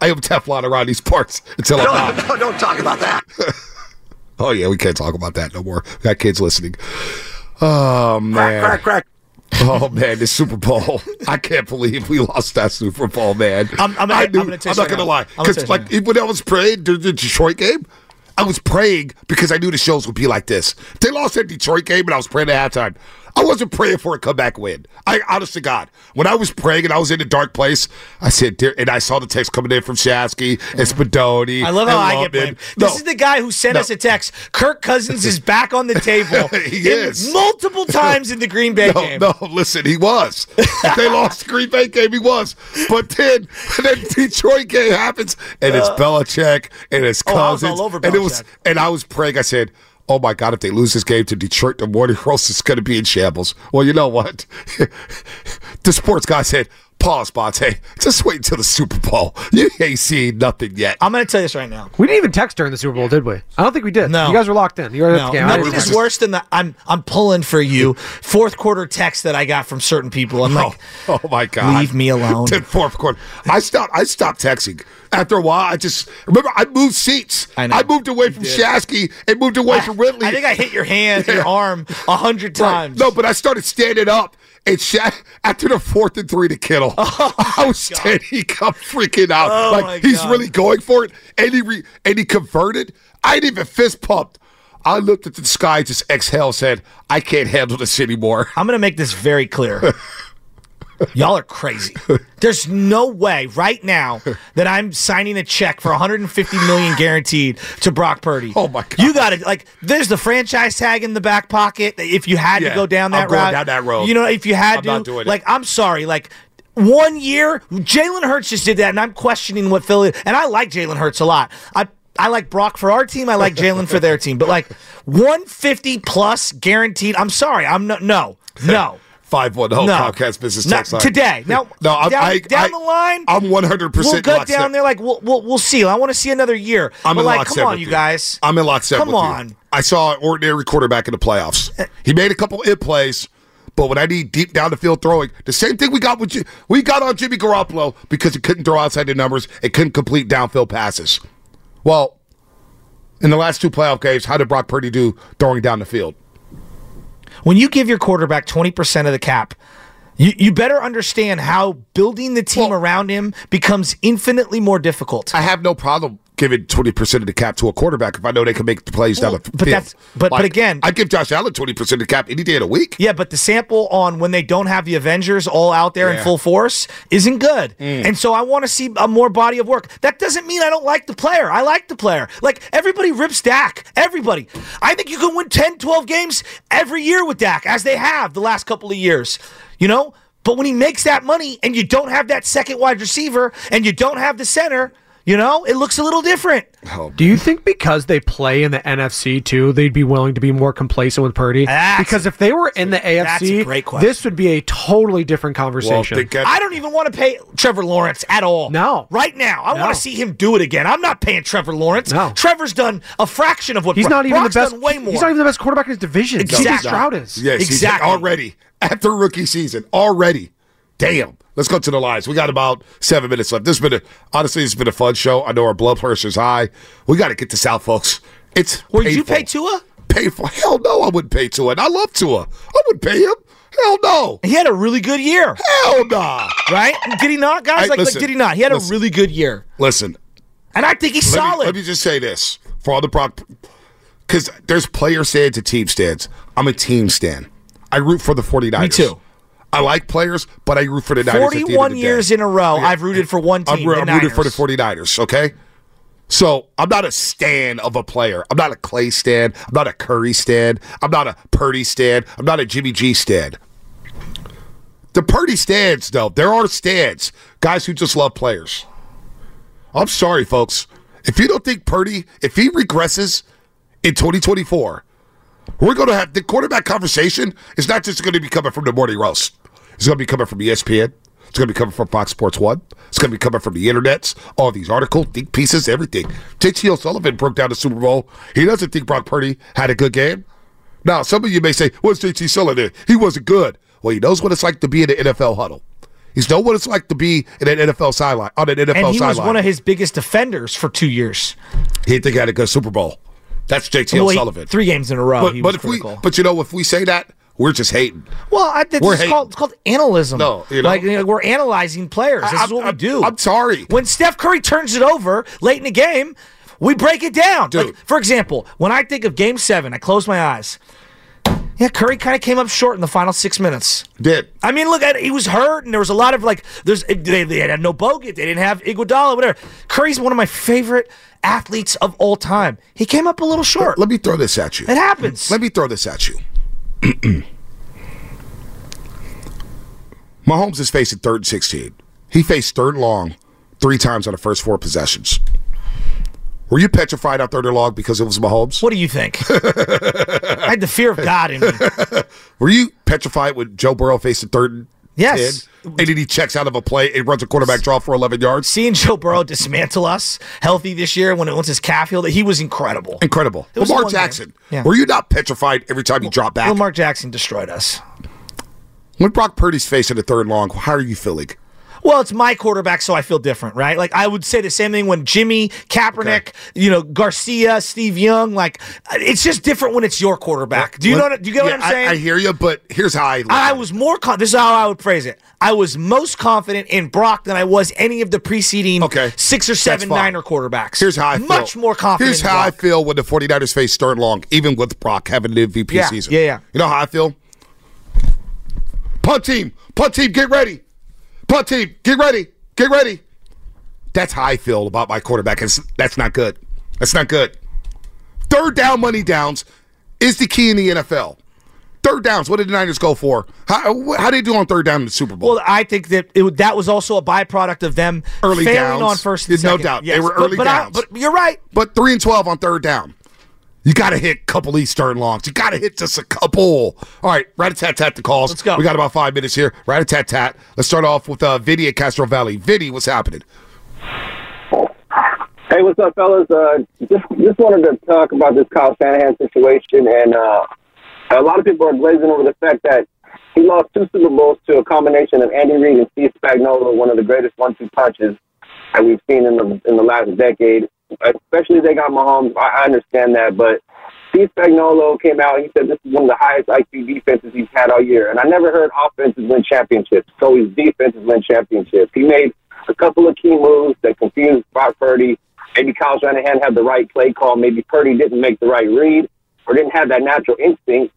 I am Teflon around these parts until I'm not. No, don't talk about that. Oh yeah, we can't talk about that no more. We got kids listening. Oh man. Crack, crack. Oh man, the Super Bowl! I can't believe we lost that Super Bowl, man. I'm- I'm I I'm gonna I'm not right gonna now. lie, I'm because like right even when I was praying during the Detroit game, I was praying because I knew the shows would be like this. They lost that Detroit game, and I was praying at halftime. I wasn't praying for a comeback win. I honest to God, when I was praying and I was in a dark place, I said, "Dear," and I saw the text coming in from Shasky and Spadoni. I love how I get blamed. This No. is the guy who sent No. us a text. Kirk Cousins is back on the table. He in- is. multiple times in the Green Bay No, game. no, listen, he was. If they lost the Green Bay game, he was. But then, then Detroit game happens, and it's Belichick, and it's Uh, Oh, Cousins, all over and it was, Belichick. and I was praying. I said, "Oh my God, if they lose this game to Detroit, the morning roast is going to be in shambles." Well, you know what? the sports guy said, "Pause, Bonta. Just wait until the Super Bowl. You ain't seen nothing yet." I'm going to tell you this right now. We didn't even text during the Super Bowl, did we? I don't think we did. No. You guys were locked in. You were at No, the game. Nothing didn't is text. worse than the I'm I'm pulling for you. Fourth quarter text that I got from certain people. I'm like, oh, oh my god! leave me alone. to fourth quarter. I stopped. I stopped texting after a while. I just remember I moved seats. I know. moved away from did. Shasky and moved away from Ridley. I think I hit your hand, your arm a hundred Right. times. No, but I started standing up. And Sha- after the fourth and three to Kittle, oh I was standing up, freaking out. Oh, like he's God. really going for it, and he re- and he converted. I didn't even fist pumped. I looked at the sky, just exhaled, said, "I can't handle this anymore." I'm going to make this very clear. Y'all are crazy. There's no way right now that I'm signing a check for 150 million guaranteed to Brock Purdy. Oh, my God. You got to like. There's the franchise tag in the back pocket. If you had Yeah, to go down that route, down that road. You know, if you had I'm to, doing it. like, I'm sorry, like. One year, Jalen Hurts just did that, and I'm questioning what Philly. And I like Jalen Hurts a lot. I I like Brock for our team. I like Jalen for their team. But like 150 plus guaranteed. I'm sorry. I'm no no no. Five one oh No. Comcast business text line. today. Now, no, I'm, down, I, down I, the line, I'm 100% we'll go down there like we'll, we'll we'll see. I want to see another year. I'm but in like, lockstep come on, with you guys. I'm in lockstep. Come with you. on. I saw an ordinary quarterback in the playoffs. He made a couple it plays, but when I need deep down the field throwing, the same thing we got with Ji- we got on Jimmy Garoppolo because he couldn't throw outside the numbers and couldn't complete downfield passes. Well, in the last two playoff games, how did Brock Purdy do throwing down the field? When you give your quarterback 20% of the cap, you, you better understand how building the team around him becomes infinitely more difficult. I have no problem giving twenty percent of the cap to a quarterback if I know they can make the plays down the but field. that's- but- but again- I give Josh Allen twenty percent of the cap any day of the week. Yeah, but the sample on when they don't have the Avengers all out there in full force isn't good. Mm. And so I want to see a more body of work. That doesn't mean I don't like the player. I like the player. Like everybody rips Dak. Everybody. I think you can win 10, 12 games every year with Dak, as they have the last couple of years. You know? But when he makes that money and you don't have that second wide receiver and you don't have the center, you know, it looks a little different. Oh, do you think because they play in the NFC too, they'd be willing to be more complacent with Purdy? That's- because if they were in the AFC, great question. this would be a totally different conversation. I don't even want to pay Trevor Lawrence at all. No. Right now. I No. want to see him do it again. I'm not paying Trevor Lawrence. No. Trevor's done a fraction of what he's Brock- not even Brock's the best. way more. He's not even the best quarterback in his division. Exactly. Stroud is. Yes, he's Exactly. already after rookie season already. Damn. Let's go to the lines. We got about seven minutes left. This has been a, honestly, it's been a fun show. I know our blood pressure's high. We got to get this out, folks. It's Would you painful. pay Tua? Painful. Hell no, I wouldn't pay Tua. And I love Tua. I would pay him. Hell no. He had a really good year. Hell nah. Right? Did he not, guys? Hey, like, listen, like, did he not? He had listen. a really good year. Listen, And I think he's let me- solid. let me just say this for all the Brock, because there's player stands and team stands. I'm a team stand. I root for the 49ers. Me too. I like players, but I root for the Niners. at the end 41 the day. years in a row, I've rooted for one I'm, team. I'm the rooting for the Niners. 49ers, okay? So I'm not a stan of a player. I'm not a Clay stan. I'm not a Curry stan. I'm not a Purdy stan. I'm not a Jimmy G stan. The Purdy stands, though, there are stands. Guys who just love players. I'm sorry, folks. If you don't think Purdy, if he regresses in 2024, we're going to have the quarterback conversation It's not just going to be coming from the morning roast. It's going to be coming from ESPN. It's going to be coming from Fox Sports One. It's going to be coming from the internets, all these articles, think pieces, everything. JT O'Sullivan broke down the Super Bowl. He doesn't think Brock Purdy had a good game. Now, some of you may say, "What's JT Sullivan? He wasn't good." Well, he knows what it's like to be in an NFL huddle. He's know what it's like to be in an NFL sideline on an NFL And he sideline. was one of his biggest defenders for two years. he didn't think he had a good Super Bowl. That's JT Well, O'Sullivan. three games in a row. But, he but was if critical. we, but you know, if we say that, we're just hating. Well, I, We're hating. called, it's called analyzing. No, you know? like you know, we're analyzing players. This I- is what I'm- we do. I'm sorry. When Steph Curry turns it over late in the game, we break it down. Like, for example, when I think of Game Seven, I close my eyes. Yeah, Curry kind of came up short in the final six minutes. Did I mean, look at he was hurt, and there was a lot of like, there's they, they had no Bogut, they didn't have Iguodala, whatever. Curry's one of my favorite athletes of all time. He came up a little short. Let me throw this at you. It happens. Let me throw this at you. Mahomes is facing third and 16. He faced third and long three times on the first four possessions. Were you petrified out third and long because it was Mahomes? What do you think? I had the fear of God in me. Were you petrified when Joe Burrow faced a third and Yes. 10, and then he checks out of a play and runs a quarterback draw for 11 yards? Seeing Joe Burrow dismantle us healthy this year when it once his calf healed, that he was incredible. Incredible. It was Lamar. Jackson. Yeah. Were you not petrified every time he dropped back? Lamar Jackson destroyed us. When Brock Purdy's facing a third and long, how are you feeling? Well, it's my quarterback, so I feel different, right? Like I would say the same thing when Jimmy, Kaepernick, you know, Garcia, Steve Young. Like it's just different when it's your quarterback. Do you know? What, do you get Yeah, what I'm saying? I, I hear you, but here's how I look I was more. Con- this is how I would phrase it. I was most confident in Brock than I was any of the preceding Okay. six or seven. Niner quarterbacks. Here's how I feel. much more confident. Here's how I feel when the 49ers face third long, even with Brock having an MVP Yeah, season. yeah, yeah. You know how I feel? Punt team, punt team, get ready. Punt team, get ready, get ready. That's how I feel about my quarterback. It's, that's not good. That's not good. Third down, money downs is the key in the NFL. Third downs, what did the Niners go for? How, how did they do on third down in the Super Bowl? Well, I think that it, that was also a byproduct of them early failing downs. on first and no doubt. Yes, They were early but I- downs. but you're right. But three and twelve on third down. You got to hit a couple of these longs. You got to hit just a couple. All right, rat a tat tat the calls. Let's go. We got about five minutes here. Rat a tat tat. Let's start off with uh, Vinny at Castro Valley. Vinny, what's happening? Hey, what's up, fellas? Uh, just just wanted to talk about this Kyle Shanahan situation, and uh, a lot of people are blazing over the fact that he lost two Super Bowls to a combination of Andy Reid and Steve Spagnuolo, one of the greatest one-two punches that we've seen in the in the last decade. Especially they got Mahomes. I, I understand that, but Steve Spagnuolo came out. He said this is one of the highest IQ defenses he's had all year, and I never heard offenses win championships. So his defenses win championships. He made a couple of key moves that confused Brock Purdy. Maybe Kyle Shanahan had the right play call. Maybe Purdy didn't make the right read or didn't have that natural instinct,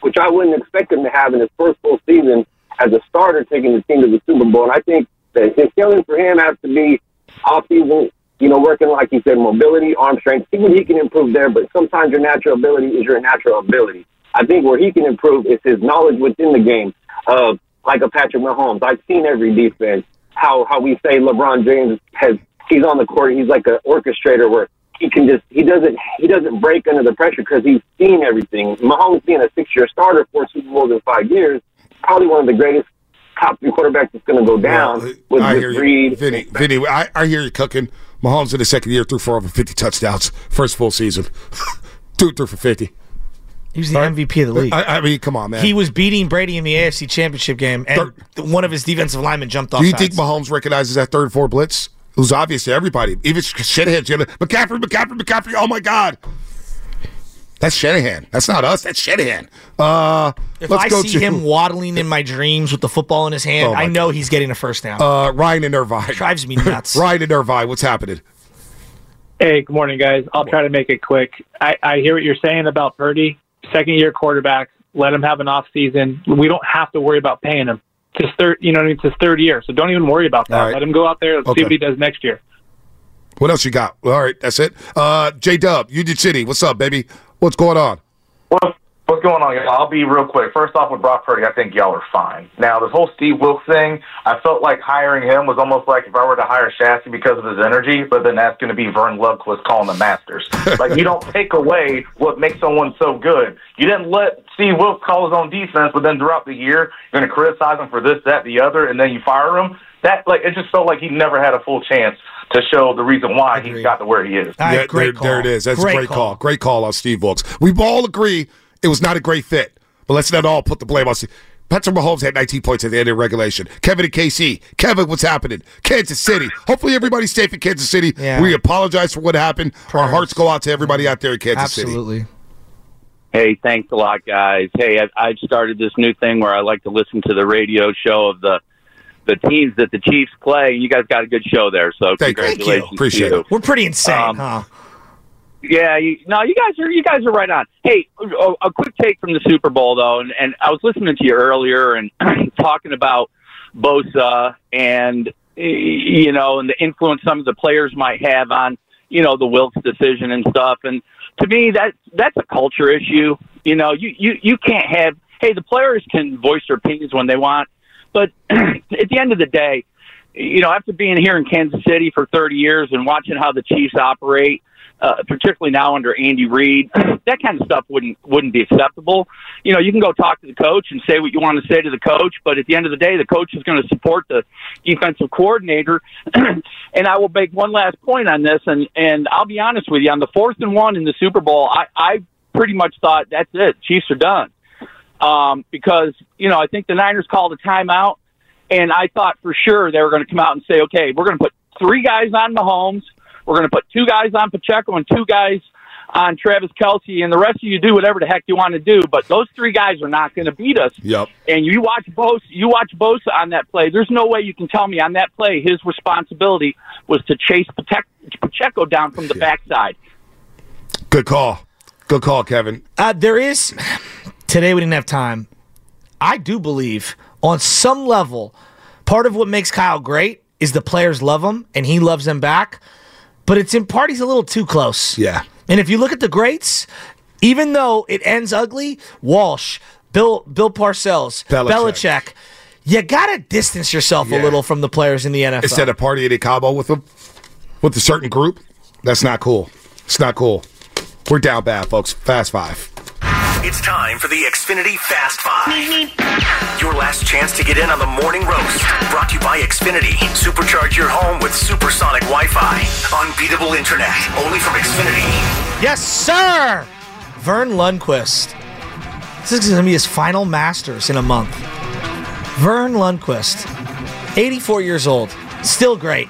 which I wouldn't expect him to have in his first full season as a starter taking the team to the Super Bowl. And I think that his ceiling for him has to be off season, you know, working like he said, mobility, arm strength, see what he can improve there. But sometimes your natural ability is your natural ability. I think where he can improve is his knowledge within the game of like a Patrick Mahomes. I've seen every defense. How how we say LeBron James has he's on the court. He's like an orchestrator where he can just he doesn't he doesn't break under the pressure because he's seen everything. Mahomes being a six year starter, for Super Bowls in five years, probably one of the greatest top three quarterbacks that's going to go down with, I with hear you, Reed. Vinny. Vinny, I, I hear you cooking. Mahomes in the second year threw for over 50 touchdowns, first full season. threw, threw for 50. He was the MVP of the league. I, I mean, come on, man. He was beating Brady in the AFC Championship game, and one of his defensive linemen jumped off. Do you sides. think Mahomes recognizes that third and four blitz? It was obvious to everybody, even Shanahan. Shanahan, McCaffrey, McCaffrey, McCaffrey. Oh my God, that's Shanahan. That's not us. That's Shanahan. Uh, If let's I go see to him waddling in my dreams with the football in his hand, Oh, I know he's getting a first down. uh, Ryan and Irvine. Drives me nuts. Ryan and Irvine. What's happening? Hey, good morning, guys. I'll try to make it quick. I, I hear what you're saying about Purdy, second year quarterback. Let him have an off season. We don't have to worry about paying him. It's his third, you know, what I mean, it's his third year, so don't even worry about that. All right. Let him go out there. Let's Okay. see what he does next year. What else you got? All right, that's it. Uh, J Dub, Union City. What's up, baby? What's going on? What's, what's going on, y'all? I'll be real quick. First off, with Brock Purdy, I think y'all are fine. Now, this whole Steve Wilks thing, I felt like hiring him was almost like if I were to hire Shasky because of his energy, but then that's going to be Verne Lundquist calling the Masters. like, you don't take away what makes someone so good. You didn't let Steve Wilks call his own defense, but then throughout the year, you're going to criticize him for this, that, the other, and then you fire him. That, like, it just felt like he never had a full chance to show the reason why he got to where he is. Yeah, there, there it is. That's a great call. Great call on Steve Wilks. We all agree it was not a great fit, but let's not all put the blame on Steve. Patrick Mahomes had 19 points at the end of regulation. Kevin and KC. Kevin, what's happening? Kansas City. Hopefully everybody's safe in Kansas City. Yeah. We apologize for what happened. Our hearts go out to everybody out there in Kansas City. Absolutely. Hey, thanks a lot, guys. Hey, I, I've started this new thing where I like to listen to the radio show of the the teams that the Chiefs play. You guys got a good show there, so Thank- thank you. congratulations. to Appreciate you. it. We're pretty insane, Um, huh? Yeah, you, no, you guys are you guys are right on. Hey, a, a quick take from the Super Bowl though, and, and I was listening to you earlier and talking about Bosa and you know and the influence some of the players might have on you know the Wilks decision and stuff. And to me, that that's a culture issue. You know, you you you can't have. Hey, the players can voice their opinions when they want, but at the end of the day, you know, after being here in Kansas City for 30 years and watching how the Chiefs operate, uh, particularly now under Andy Reid, that kind of stuff wouldn't wouldn't be acceptable. You know, you can go talk to the coach and say what you want to say to the coach, but at the end of the day, the coach is going to support the defensive coordinator. and I will make one last point on this, and and I'll be honest with you, on the fourth and one in the Super Bowl, I, I pretty much thought that's it, Chiefs are done, um, because you know I think the Niners called a timeout. And I thought for sure they were going to come out and say, okay, we're going to put three guys on Mahomes. We're going to put two guys on Pacheco and two guys on Travis Kelce, and the rest of you do whatever the heck you want to do. But those three guys are not going to beat us. Yep. And you watch Bosa, you watch Bosa on that play. There's no way you can tell me on that play his responsibility was to chase Patek- Pacheco down from the backside. Good call. Good call, Kevin. Uh, there is today we didn't have time. I do believe on some level, part of what makes Kyle great is the players love him and he loves them back. But it's in part he's a little too close. Yeah. And if you look at the greats, even though it ends ugly, Walsh, Bill Bill Parcells, Belichick. Belichick, you gotta distance yourself a little from the players in the NFL. Instead of partying in Cabo with them, with a certain group, that's not cool. It's not cool. We're down bad, folks. Fast five. It's time for the Xfinity Fast Five. Your last chance to get in on the morning roast. Brought to you by Xfinity. Supercharge your home with supersonic Wi Fi. Unbeatable internet. Only from Xfinity. Yes, sir. Verne Lundquist. This is going to be his final Masters in a month. Verne Lundquist, 84 years old, still great,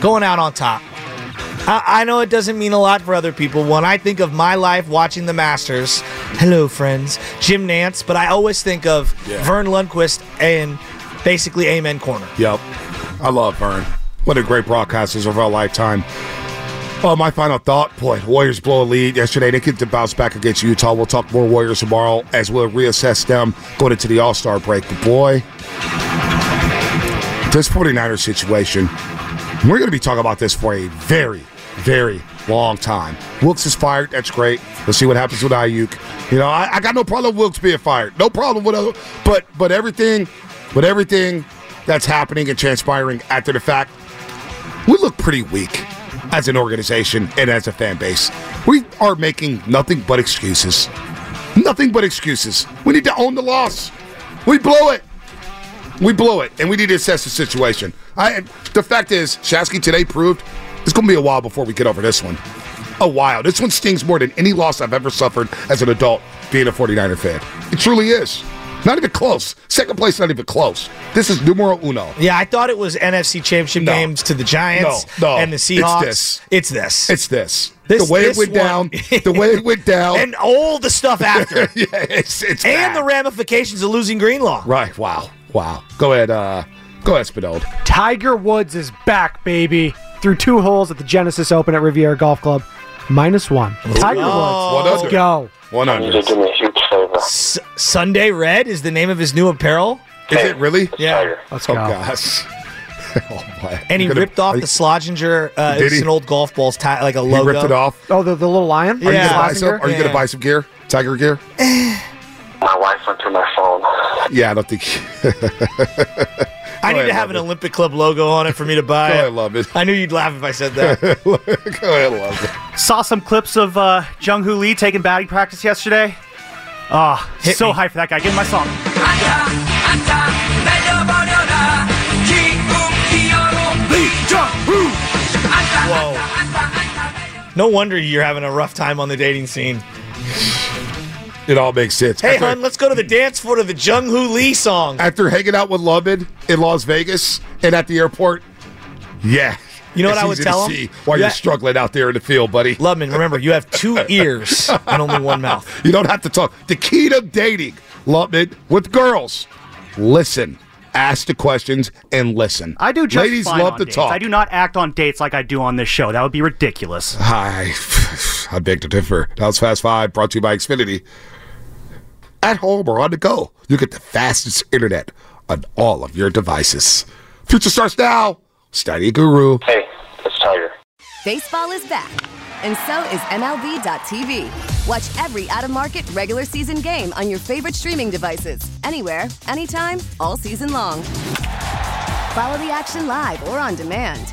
going out on top. I, I know it doesn't mean a lot for other people. When I think of my life watching the Masters, hello, friends, Jim Nantz, but I always think of Yeah. Verne Lundquist and basically Amen Corner. Yep. I love Verne. What a great broadcasters of our lifetime. Oh, my final thought. Boy, Warriors blow a lead yesterday. They get to bounce back against Utah. We'll talk more Warriors tomorrow as we'll reassess them going into the All Star break. But boy, this 49ers situation, we're going to be talking about this for a very, very long time. Wilks is fired. That's great. We'll see what happens with Aiyuk. You know, I, I got no problem with Wilks being fired. No problem with other, but but everything, but everything that's happening and transpiring after the fact, we look pretty weak as an organization and as a fan base. We are making nothing but excuses. Nothing but excuses. We need to own the loss. We blew it. We blew it, and we need to assess the situation. I, the fact is, Shasky today proved it's going to be a while before we get over this one. A while. This one stings more than any loss I've ever suffered as an adult being a 49er fan. It truly is. Not even close. Second place, not even close. This is numero uno. Yeah, I thought it was NFC Championship No. games to the Giants No, no. and the Seahawks. It's Seahawks. this. It's this. It's this. This- the way this it went one- down. The way it went down. and all the stuff after. yeah, it's, it's and bad. the ramifications of losing Greenlaw. Right. Wow. Wow. Go ahead. Uh, go ahead, Spinode. Tiger Woods is back, baby. Through two holes at the Genesis Open at Riviera Golf Club. Minus one. Tiger Oh. Woods. Let's go. One hundred. S- Sunday Red is the name of his new apparel. Is it really? Yeah. Let's go. Oh go. gosh. oh my. And he gonna- ripped off are the you- Sloginger. Uh, it's an old golf ball's tie, like a logo. He ripped it off. Oh, the, the little lion? Are you Yeah. gonna buy some? Are you Yeah. gonna buy some gear? Tiger gear? My wife went through my phone. Yeah, I don't think. I Go need ahead, to have an it. Olympic Club logo on it for me to buy. Go it. ahead, love it. I knew you'd laugh if I said that. Go ahead, love it. Saw some clips of uh, Jung Hoo Lee taking batting practice yesterday. Oh, Hit so me. hyped for that guy. Give him my song. Whoa. No wonder you're having a rough time on the dating scene. It all makes sense. Hey, after, hon, let's go to the dance floor to the Jung Hoo Lee song. after hanging out with Lubin in Las Vegas and at the airport, yeah. You know what I would easy tell to him? see While You you're ha- struggling out there in the field, buddy. Lubman, remember, you have two ears and only one mouth. You don't have to talk. The key to dating, Lubman, with girls, listen. Ask the questions and listen. I do just Ladies fine love on to dates. talk. I do not act on dates like I do on this show. That would be ridiculous. I, I beg to differ. That was Fast Five, brought to you by Xfinity. At home or on the go, you get the fastest internet on all of your devices. Future starts now. Study Guru. Hey, it's Tiger. Baseball is back, and so is MLB.tv. Watch every out of market regular season game on your favorite streaming devices, anywhere, anytime, all season long. Follow the action live or on demand.